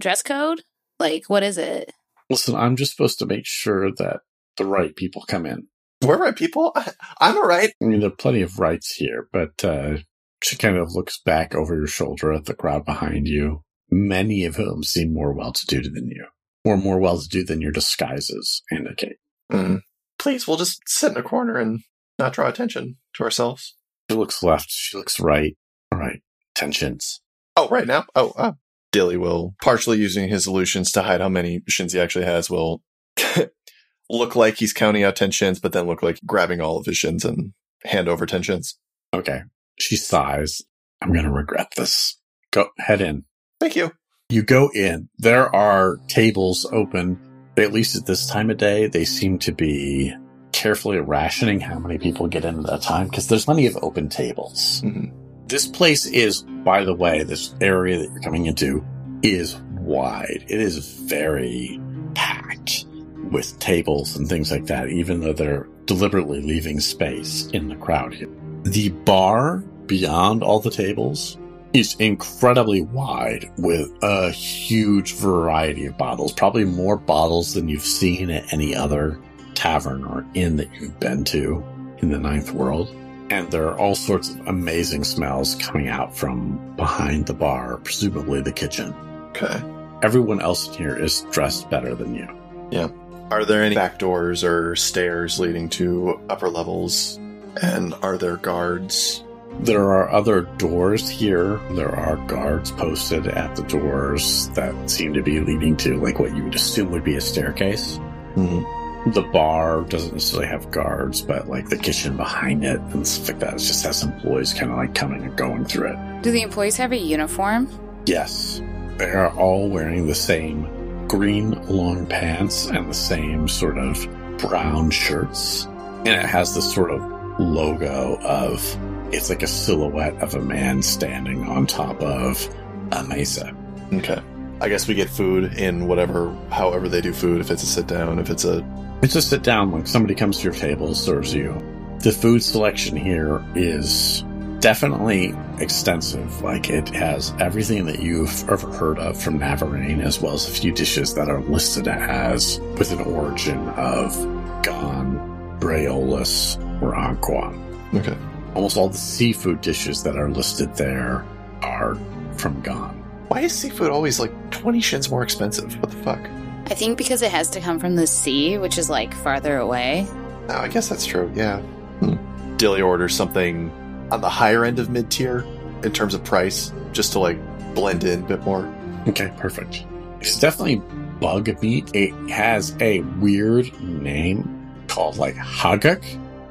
dress code? Like what is it? Listen, I'm just supposed to make sure that the right people come in. We're right, people. I, [LAUGHS] I'm all right. I mean, there are plenty of rights here, but uh, she kind of looks back over your shoulder at the crowd behind you, many of whom seem more well to do than you, or more well to do than your disguises indicate. Mm. Please, we'll just sit in a corner and not draw attention to ourselves. She looks left, she looks right. All right, tensions. Oh, right now? Oh, oh. Dilly will, partially using his illusions to hide how many shins he actually has, will [LAUGHS] look like he's counting out 10 shins, but then look like grabbing all of his shins and hand over 10 shins. Okay. She sighs. I'm going to regret this. Go head in. Thank you. You go in. There are tables open. At least at this time of day, they seem to be carefully rationing how many people get in at a time because there's plenty of open tables. Mhm. This place is, by the way, this area that you're coming into is wide. It is very packed with tables and things like that, even though they're deliberately leaving space in the crowd here. The bar beyond all the tables is incredibly wide with a huge variety of bottles, probably more bottles than you've seen at any other tavern or inn that you've been to in the ninth world. And there are all sorts of amazing smells coming out from behind the bar, presumably the kitchen. Okay. Everyone else in here is dressed better than you. Yeah. Are there any back doors or stairs leading to upper levels? And are there guards? There are other doors here. There are guards posted at the doors that seem to be leading to like what you would assume would be a staircase. Mm-hmm. The bar doesn't necessarily have guards, but like the kitchen behind it and stuff like that it just has employees kind of like coming and going through it. Do the employees have a uniform? Yes, they are all wearing the same green long pants and the same sort of brown shirts. And it has this sort of logo of it's like a silhouette of a man standing on top of a mesa. Okay. I guess we get food in whatever, however they do food. If it's a sit down, if it's a. It's a sit down, like somebody comes to your table, serves you. The food selection here is definitely extensive. Like it has everything that you've ever heard of from Navarene, as well as a few dishes that are listed as with an origin of Ghan, Draolis, or Ancuan. Okay. Almost all the seafood dishes that are listed there are from Ghan. Why is seafood always like 20 shins more expensive? What the fuck? I think because it has to come from the sea, which is like farther away. Oh, I guess that's true. Yeah. Hmm. Dilly orders something on the higher end of mid tier in terms of price, just to like blend in a bit more. Okay, perfect. It's definitely bug meat. It has a weird name called like Hagak,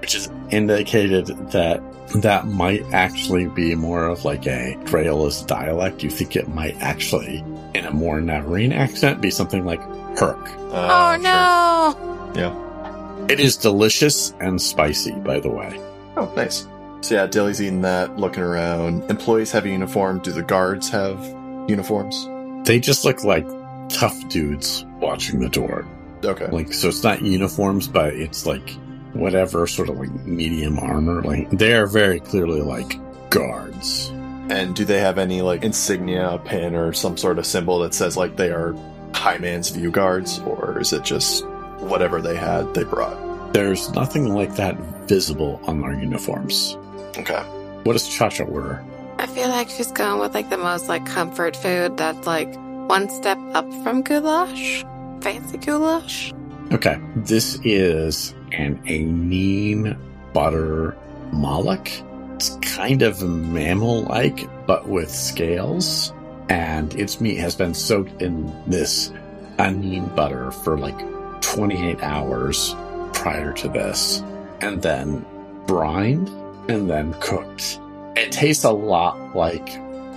which is indicated that that might actually be more of like a Draolis dialect. You think it might actually, in a more Navarene accent, be something like Herc. oh, oh no! Yeah. It is delicious and spicy, by the way. Oh, nice. So yeah, Dilly's eating that, looking around. Employees have a uniform. Do the guards have uniforms? They just look like tough dudes watching the door. Okay. Like, so it's not uniforms, but it's like whatever sort of like medium armor. Like, they are very clearly like guards. And do they have any like insignia, a pin, or some sort of symbol that says like they are High Man's View guards, or is it just whatever they had they brought? There's nothing like that visible on our uniforms. Okay. What does Cha Cha order? I feel like she's going with like the most like comfort food that's like one step up from goulash. Fancy goulash. Okay, this is an anine butter moloch. It's kind of mammal-like, but with scales, and its meat has been soaked in this onion butter for like 28 hours prior to this, and then brined and then cooked. It tastes a lot like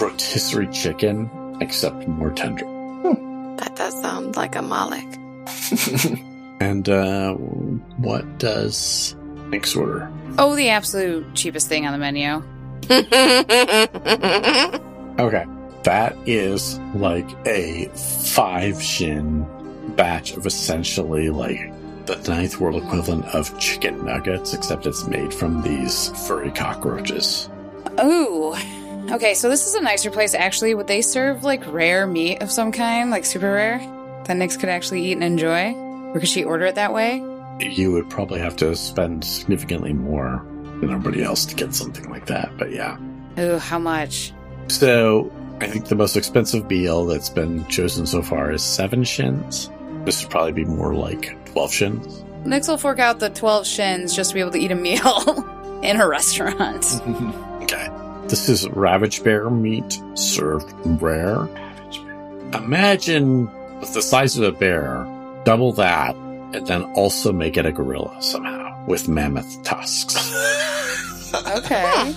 rotisserie chicken, except more tender. That does sound like a Moloch. [LAUGHS] And uh, what does next order? Oh, the absolute cheapest thing on the menu. Okay, that is like a five shin batch of essentially like the ninth world equivalent of chicken nuggets, except it's made from these furry cockroaches. Oh. Okay, so this is a nicer place actually. Would they serve like rare meat of some kind, like super rare, that Nix could actually eat and enjoy? Or could she order it that way? You would probably have to spend significantly more than everybody else to get something like that, but yeah. Ooh, how much? So I think the most expensive meal that's been chosen so far is seven shins. This would probably be more like 12 shins. Nix will fork out the 12 shins just to be able to eat a meal [LAUGHS] in a restaurant. [LAUGHS] Okay. This is ravage bear meat served rare. Imagine with the size of a bear, double that, and then also make it a gorilla somehow with mammoth tusks. [LAUGHS] Okay.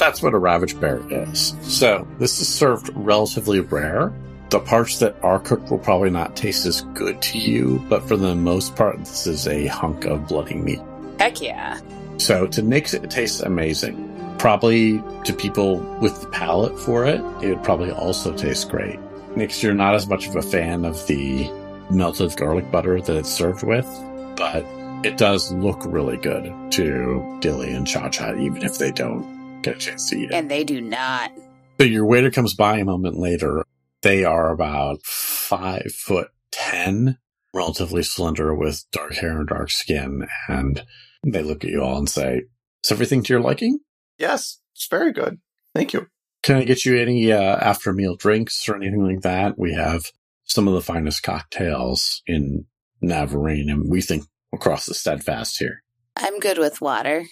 That's what a ravage bear is. So this is served relatively rare. The parts that are cooked will probably not taste as good to you, but for the most part, this is a hunk of bloody meat. Heck yeah. So to Nix, it tastes amazing. Probably to people with the palate for it, it would probably also taste great. Nix, you're not as much of a fan of the melted garlic butter that it's served with, but it does look really good to Dilly and Cha Cha, even if they don't get a chance to eat it. And they do not. So your waiter comes by a moment later. They are about five foot ten, relatively slender with dark hair and dark skin, and they look at you all and say, Is everything to your liking? yes, it's very good. Thank you. Can I get you any uh, after meal drinks or anything like that? We have some of the finest cocktails in Navarene, and we think across the steadfast here. I'm good with water.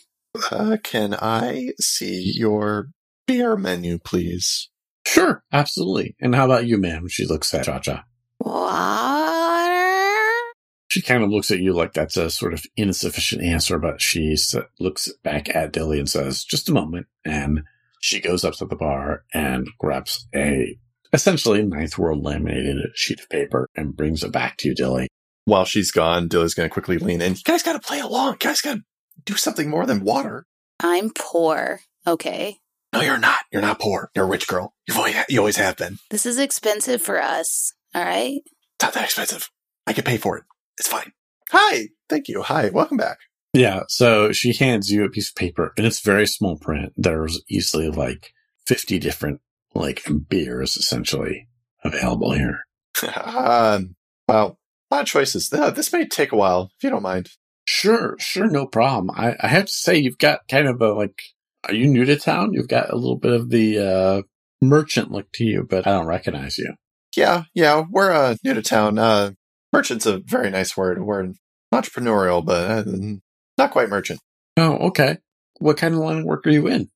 Uh, can I see your beer menu, please? Sure, absolutely. And how about you, ma'am? She looks at Cha Cha. Water? She kind of looks at you like that's a sort of insufficient answer, but she looks back at Dilly and says, just a moment. And she goes up to the bar and grabs a essentially ninth world laminated sheet of paper and brings it back to you, Dilly. While she's gone, Dilly's going to quickly lean in. You guys got to play along. You guys got to do something more than water. I'm poor. Okay. No, you're not. You're not poor. You're a rich girl. You've always, you always have been. This is expensive for us. All right. It's not that expensive. I can pay for it. It's fine. Hi. Thank you. Hi. Welcome back. Yeah. So she hands you a piece of paper and it's very small print. There's easily like 50 different like beers essentially available here. [LAUGHS] um, well, a lot of choices. Uh, this may take a while, if you don't mind. Sure, sure, no problem. I, I have to say, you've got kind of a like, are you new to town? You've got a little bit of the uh, merchant look to you, but I don't recognize you. Yeah, yeah, we're uh, new to town. Uh, merchant's a very nice word. We're entrepreneurial, but uh, not quite merchant. Oh, okay. What kind of line of work are you in?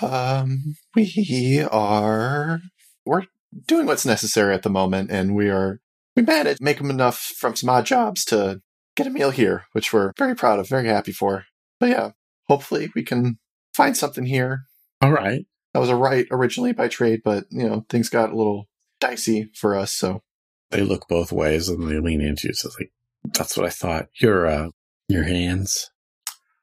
Um, we are we're doing what's necessary at the moment, and we are we managed to make them enough from some odd jobs to get a meal here, which we're very proud of, very happy for. But yeah, hopefully we can find something here. All right. That was a right originally by trade, but you know things got a little dicey for us. So They look both ways and they lean into you. So it's like, that's what I thought. Your, uh, your hands.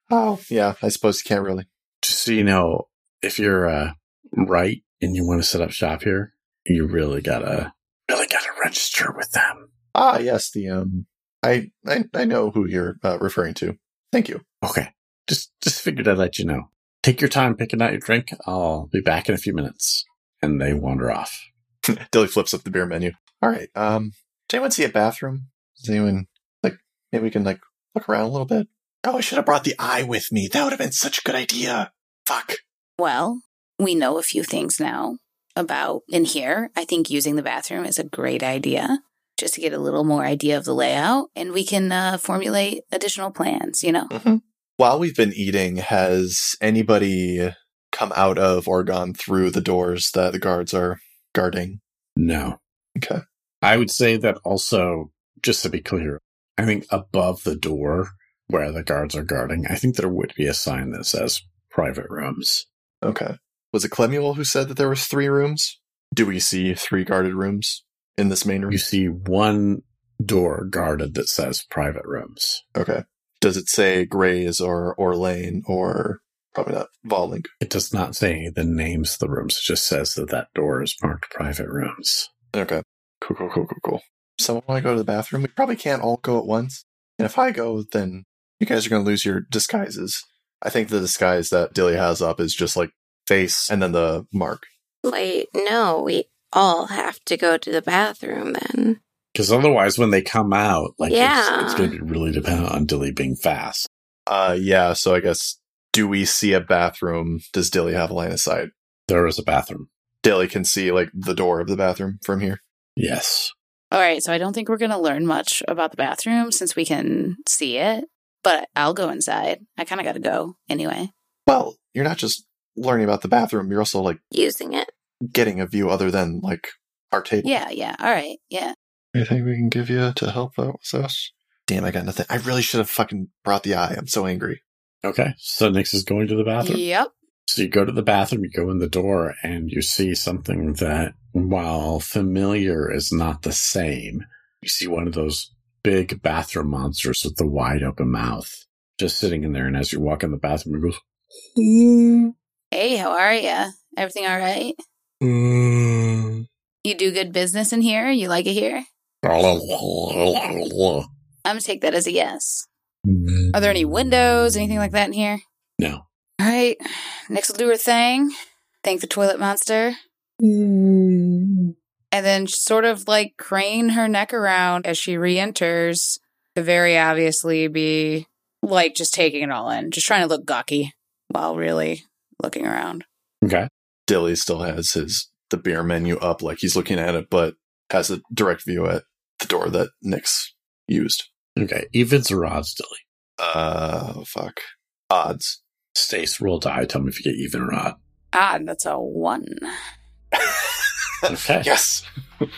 oh yeah, I suppose you can't really. Just so you know, if you're, uh, right and you want to set up shop here, you really gotta, really gotta register with them. Ah yes, the um, I I, I know who you're uh, referring to. Thank you. Okay. Just just figured I'd let you know. Take your time picking out your drink. I'll be back in a few minutes. And they wander off. [LAUGHS] Dilly flips up the beer menu. All right. Um, does anyone see a bathroom? Does anyone like maybe we can like look around a little bit? Oh, I should have brought the eye with me. That would have been such a good idea. Fuck. Well, we know a few things now about in here. I think using the bathroom is a great idea just to get a little more idea of the layout and we can uh, formulate additional plans, you know? While we've been eating, has anybody come out of or gone through the doors that the guards are guarding? No. Okay. I would say that also, just to be clear, I think above the door where the guards are guarding, I think there would be a sign that says private rooms. Okay. Was it Clemuel who said that there was three rooms? Do we see three guarded rooms in this main room? You see one door guarded that says private rooms. Okay. Does it say Grays or Orlane or probably not Volink? It does not say the names of the rooms. It just says that that door is marked private rooms. Okay. Cool, cool, cool, cool, cool. Someone want to go to the bathroom? We probably can't all go at once. And if I go, then you guys are going to lose your disguises. I think the disguise that Dilly has up is just like face and then the mark. Wait, no, we all have to go to the bathroom then. Because otherwise, when they come out, like Yeah. it's, it's going to be really dependent on Dilly being fast. Uh, yeah. So I guess, do we see a bathroom? Does Dilly have a line of sight? There is a bathroom. Dilly can see like the door of the bathroom from here. Yes. All right, so I don't think we're going to learn much about the bathroom since we can see it, but I'll go inside. I kind of got to go anyway. Well, you're not just learning about the bathroom. You're also like Using it. Getting a view other than like our table. Yeah, yeah. All right. Yeah. Anything we can give you to help out with us? Damn, I got nothing. I really should have fucking brought the eye. I'm so angry. Okay. So Nix is going to the bathroom. Yep. So you go to the bathroom, you go in the door, and you see something that, while familiar, is not the same. You see one of those big bathroom monsters with the wide open mouth just sitting in there. And as you walk in the bathroom, it goes, Hey, how are you? Everything all right? "Mm." You do good business in here? You like it here? I'm to take that as a yes. Are there any windows, anything like that in here? No. All right. Nix will do her thing. Thank the toilet monster. And then sort of like crane her neck around as she re enters to very obviously be like just taking it all in, just trying to look gawky while really looking around. Okay. Dilly still has his the beer menu up, like he's looking at it, but has a direct view at the door that Nix used. Okay. Evens or odds, Dilly? Uh, fuck. Odds. Stace, roll die. Tell me if you get even or odd. Ah, that's a one. [LAUGHS] Okay. Yes. [LAUGHS]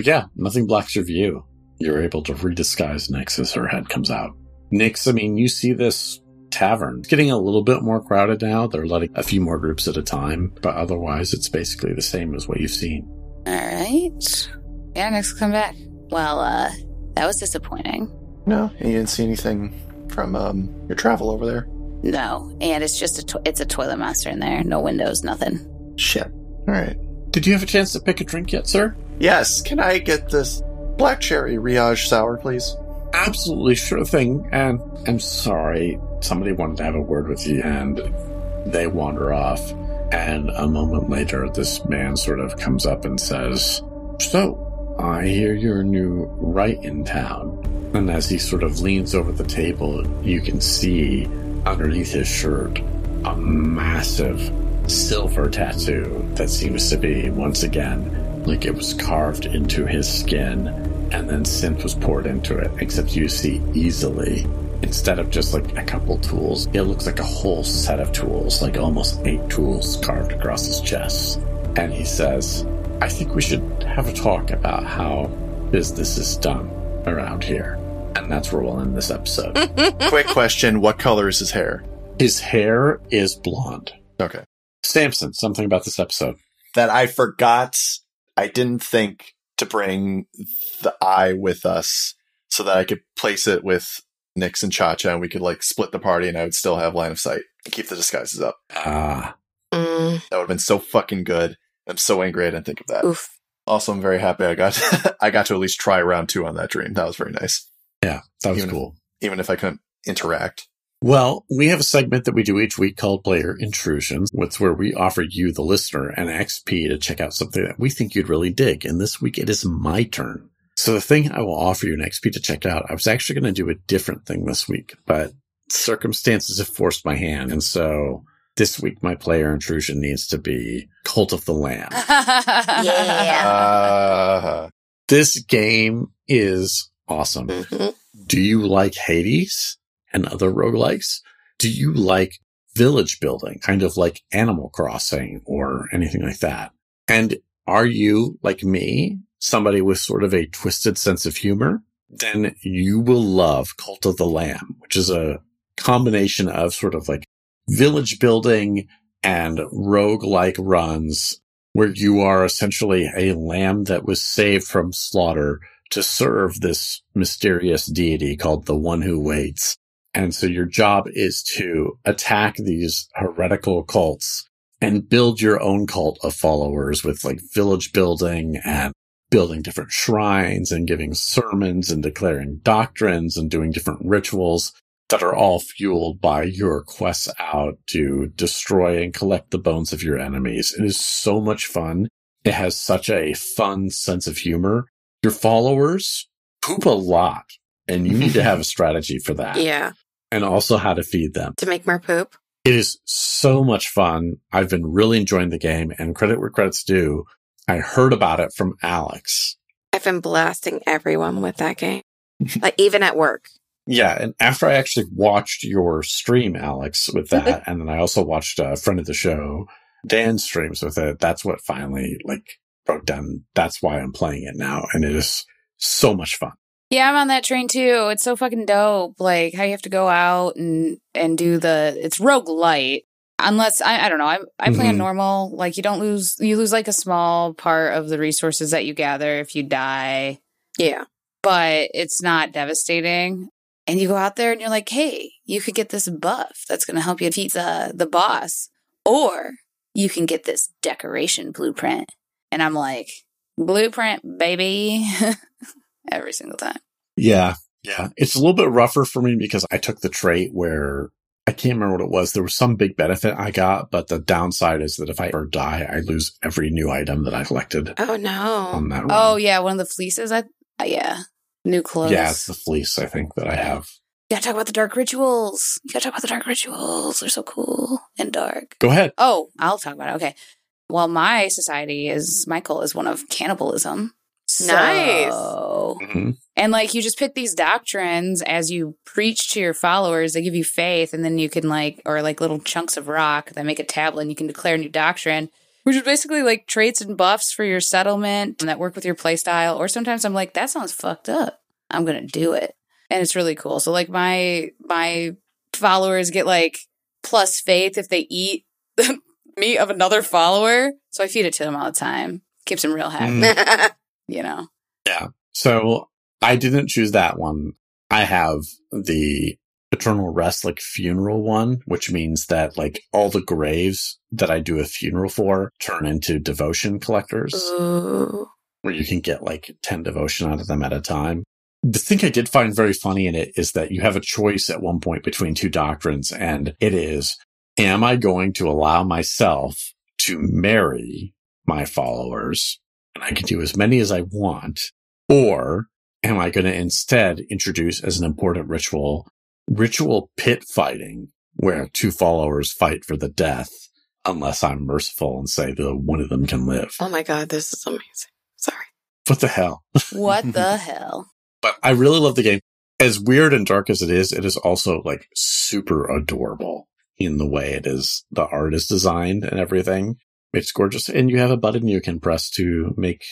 Yeah, nothing blocks your view. You're able to redisguise Nix as her head comes out. Nix, I mean, you see this tavern It's getting a little bit more crowded now. They're letting a few more groups at a time, but otherwise it's basically the same as what you've seen. All right. Yeah, next come back. Well, uh, that was disappointing. No, and you didn't see anything from um your travel over there. No, and it's just a to- it's a toilet monster in there. No windows, nothing. Shit. All right. Did you have a chance to pick a drink yet, sir? Yes. Can I get this black cherry Riage sour, please? Absolutely sure thing. And I'm sorry, somebody wanted to have a word with you, and they wander off. And a moment later, this man sort of comes up and says, So, I hear you're new right in town. And as he sort of leans over the table, you can see underneath his shirt a massive silver tattoo that seems to be, once again, like it was carved into his skin and then synth was poured into it, except you see easily, instead of just like a couple tools, it looks like a whole set of tools, like almost eight tools carved across his chest. And he says, I think we should have a talk about how business is done around here. And that's where we'll end this episode. [LAUGHS] Quick question: What color is his hair? his hair is blonde. Okay. Samson, something about this episode. That I forgot. I didn't think to bring the eye with us so that I could place it with Nix and Cha Cha, and we could like split the party, and I would still have line of sight and keep the disguises up. Ah, Mm, That would have been so fucking good. I'm so angry I didn't think of that. oof. Also, I'm very happy I got [LAUGHS] I got to at least try round two on that dream. That was very nice, yeah, that was Even if- cool. even if I couldn't interact. Well, we have a segment that we do each week called Player Intrusions. It's where we offer you, the listener, an XP to check out something that we think you'd really dig. And this week it is my turn. So the thing I will offer you an XP to check out, I was actually going to do a different thing this week, but circumstances have forced my hand. And so this week, my player intrusion needs to be Cult of the Lamb. [LAUGHS] yeah. Uh, this game is awesome. Mhm. Do you like Hades and other roguelikes? Do you like village building, kind of like Animal Crossing or anything like that? And are you, like me, somebody with sort of a twisted sense of humor? Then you will love Cult of the Lamb, which is a combination of sort of like village building and roguelike runs where you are essentially a lamb that was saved from slaughter to serve this mysterious deity called the one who waits. And so your job is to attack these heretical cults and build your own cult of followers with like village building and building different shrines and giving sermons and declaring doctrines and doing different rituals that are all fueled by your quests out to destroy and collect the bones of your enemies. It is so much fun. It has such a fun sense of humor. Your followers poop a lot and you need to [LAUGHS] have a strategy for that Yeah. and also how to feed them. To make more poop. It is so much fun. I've been really enjoying the game and credit where credit's due. I heard about it from Alex. I've been blasting everyone with that game. like even at work. Yeah. And after I actually watched your stream, Alex, with mm-hmm. that, and then I also watched a friend of the show, Dan streams with it. That's what finally like broke down. That's why I'm playing it now. And it is so much fun. Yeah, I'm on that train too. It's so fucking dope. Like how you have to go out and and do the it's roguelite. Unless I I don't know. I I play on Mhm. normal. Like you don't lose you lose like a small part of the resources that you gather if you die, Yeah. but it's not devastating. And you go out there and you're like, "Hey, you could get this buff that's going to help you defeat the the boss or you can get this decoration blueprint." And I'm like, "Blueprint, baby." [LAUGHS] Every single time. Yeah. Yeah. It's a little bit rougher for me because I took the trait where I can't remember what it was. There was some big benefit I got, but the downside is that if I ever die, I lose every new item that I collected Oh no. on that run. Oh yeah, one of the fleeces. I uh, yeah, new clothes. yeah, it's the fleece, I think, that I have. you gotta talk about the dark rituals. You gotta talk about the dark rituals. They're so cool and dark. Go ahead. Oh, I'll talk about it. Okay. Well, my society is Michael is one of cannibalism. Nice. So- Mhm. And like you just pick these doctrines as you preach to your followers. They give you faith, and then you can like, or like little chunks of rock that make a tablet, and you can declare a new doctrine, which is basically like traits and buffs for your settlement and that work with your playstyle. Or sometimes I'm like, that sounds fucked up. I'm gonna do it, and it's really cool. So like my my followers get like plus faith if they eat the [LAUGHS] meat of another follower. So I feed it to them all the time. Keeps them real happy, Mm. [LAUGHS] you know. Yeah. So I didn't choose that one. I have the eternal rest, like funeral one, which means that like all the graves that I do a funeral for turn into devotion collectors. Ooh. where you can get like 10 devotion out of them at a time. The thing I did find very funny in it is that you have a choice at one point between two doctrines, and it is, am I going to allow myself to marry my followers? And I can do as many as I want. Or am I going to instead introduce as an important ritual, ritual pit fighting, where two followers fight for the death, unless I'm merciful and say the one of them can live. Oh my god, this is amazing. Sorry. What the hell? [LAUGHS] What the hell? But I really love the game. As weird and dark as it is, it is also like super adorable in the way it is. The art is designed and everything. It's gorgeous. And you have a button you can press to make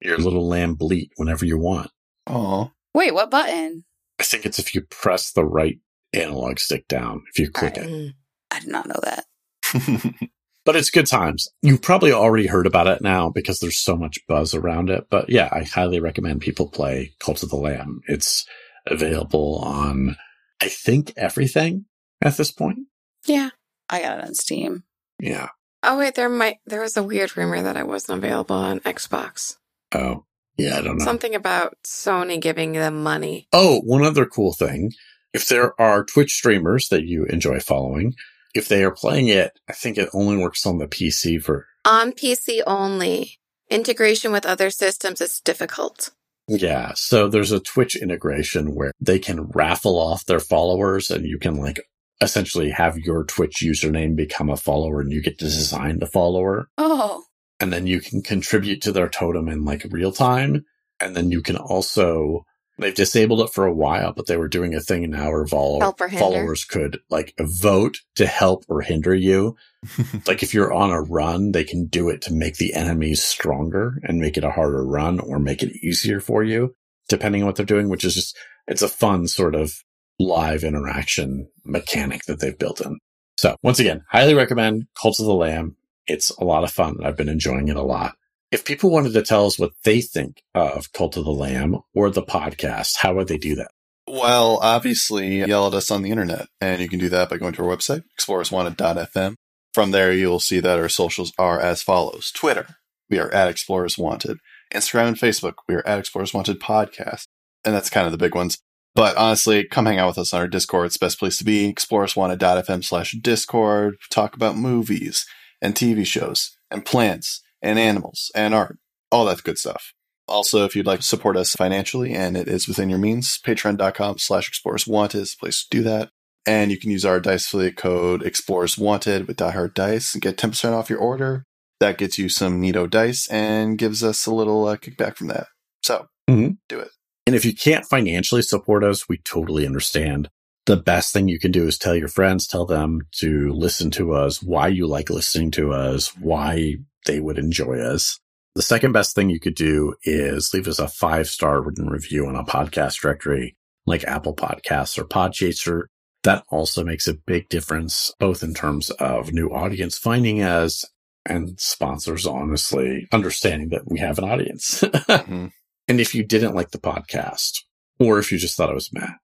your little lamb bleat whenever you want. Aw. Wait, what button? I think it's if you press the right analog stick down, if you click it. Mm. I did not know that. [LAUGHS] But it's good times. You've probably already heard about it now because there's so much buzz around it. But yeah, I highly recommend people play Cult of the Lamb. It's available on, I think, everything at this point. Yeah. I got it on Steam. Yeah. Oh wait, there might there was a weird rumor that I wasn't available on Xbox. Oh, yeah, I don't know. Something about Sony giving them money. Oh, one other cool thing. If there are Twitch streamers that you enjoy following, if they are playing it, I think it only works on the PC for, On PC only. Integration with other systems is difficult. Yeah. So there's a Twitch integration where they can raffle off their followers and you can like essentially have your Twitch username become a follower and you get to design the follower. Oh, And then you can contribute to their totem in like real time. And then you can also, they've disabled it for a while, but they were doing a thing now where vol- Help or hinder. followers could like vote to help or hinder you. [LAUGHS] like if you're on a run, they can do it to make the enemies stronger and make it a harder run or make it easier for you, depending on what they're doing, which is just, it's a fun sort of live interaction mechanic that they've built in. So once again, highly recommend Cult of the Lamb. It's a lot of fun. I've been enjoying it a lot. If people wanted to tell us what they think of Cult of the Lamb or the podcast, how would they do that? Well, obviously, yell at us on the internet, and you can do that by going to our website, explorerswanted.fm. From there, you'll see that our socials are as follows Twitter, we are at Explorers Wanted. Instagram and Facebook, we are at Explorers Wanted Podcast. And that's kind of the big ones. But honestly, come hang out with us on our Discord. It's the best place to be. Explorerswanted.fm slash Discord. Talk about movies and TV shows and plants and animals and art. All that good stuff. Also, if you'd like to support us financially and it is within your means, patreon.com slash explorers wanted is the place to do that. And you can use our dice affiliate code explorers wanted with Die Hard Dice and get 10% off your order. That gets you some neato dice and gives us a little uh, kickback from that. So Mhm. do it. And if you can't financially support us, we totally understand. The best thing you can do is tell your friends, tell them to listen to us, why you like listening to us, why they would enjoy us. The second best thing you could do is leave us a five star written review on a podcast directory like Apple Podcasts or Podchaser. That also makes a big difference, both in terms of new audience finding us and sponsors, honestly, understanding that we have an audience. [LAUGHS] Mhm. And if you didn't like the podcast, or if you just thought it was meh,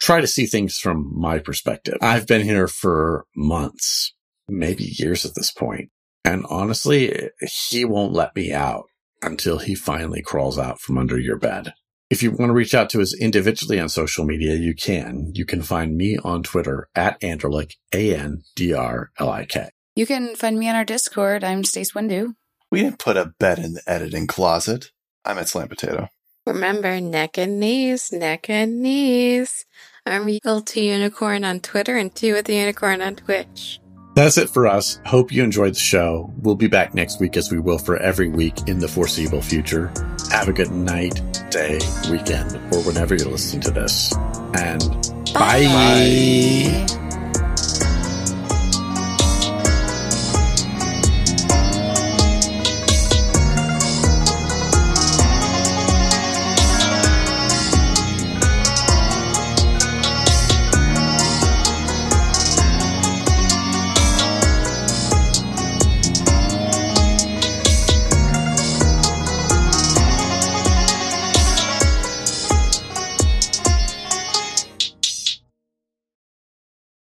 try to see things from my perspective. I've been here for months, maybe years at this point, And honestly, he won't let me out until he finally crawls out from under your bed. If you want to reach out to us individually on social media, you can. You can find me on Twitter at Andrlik, A-N-D-R-L-I-K. You can find me on our Discord. I'm Stace Windu. We didn't put a bed in the editing closet. I'm at Slam Potato. Remember, neck and knees, neck and knees. I'm Eagle to Unicorn on Twitter and Two with the Unicorn on Twitch. That's it for us. Hope you enjoyed the show. We'll be back next week as we will for every week in the foreseeable future. Have a good night, day, weekend, or whenever you're listening to this. And bye. Bye.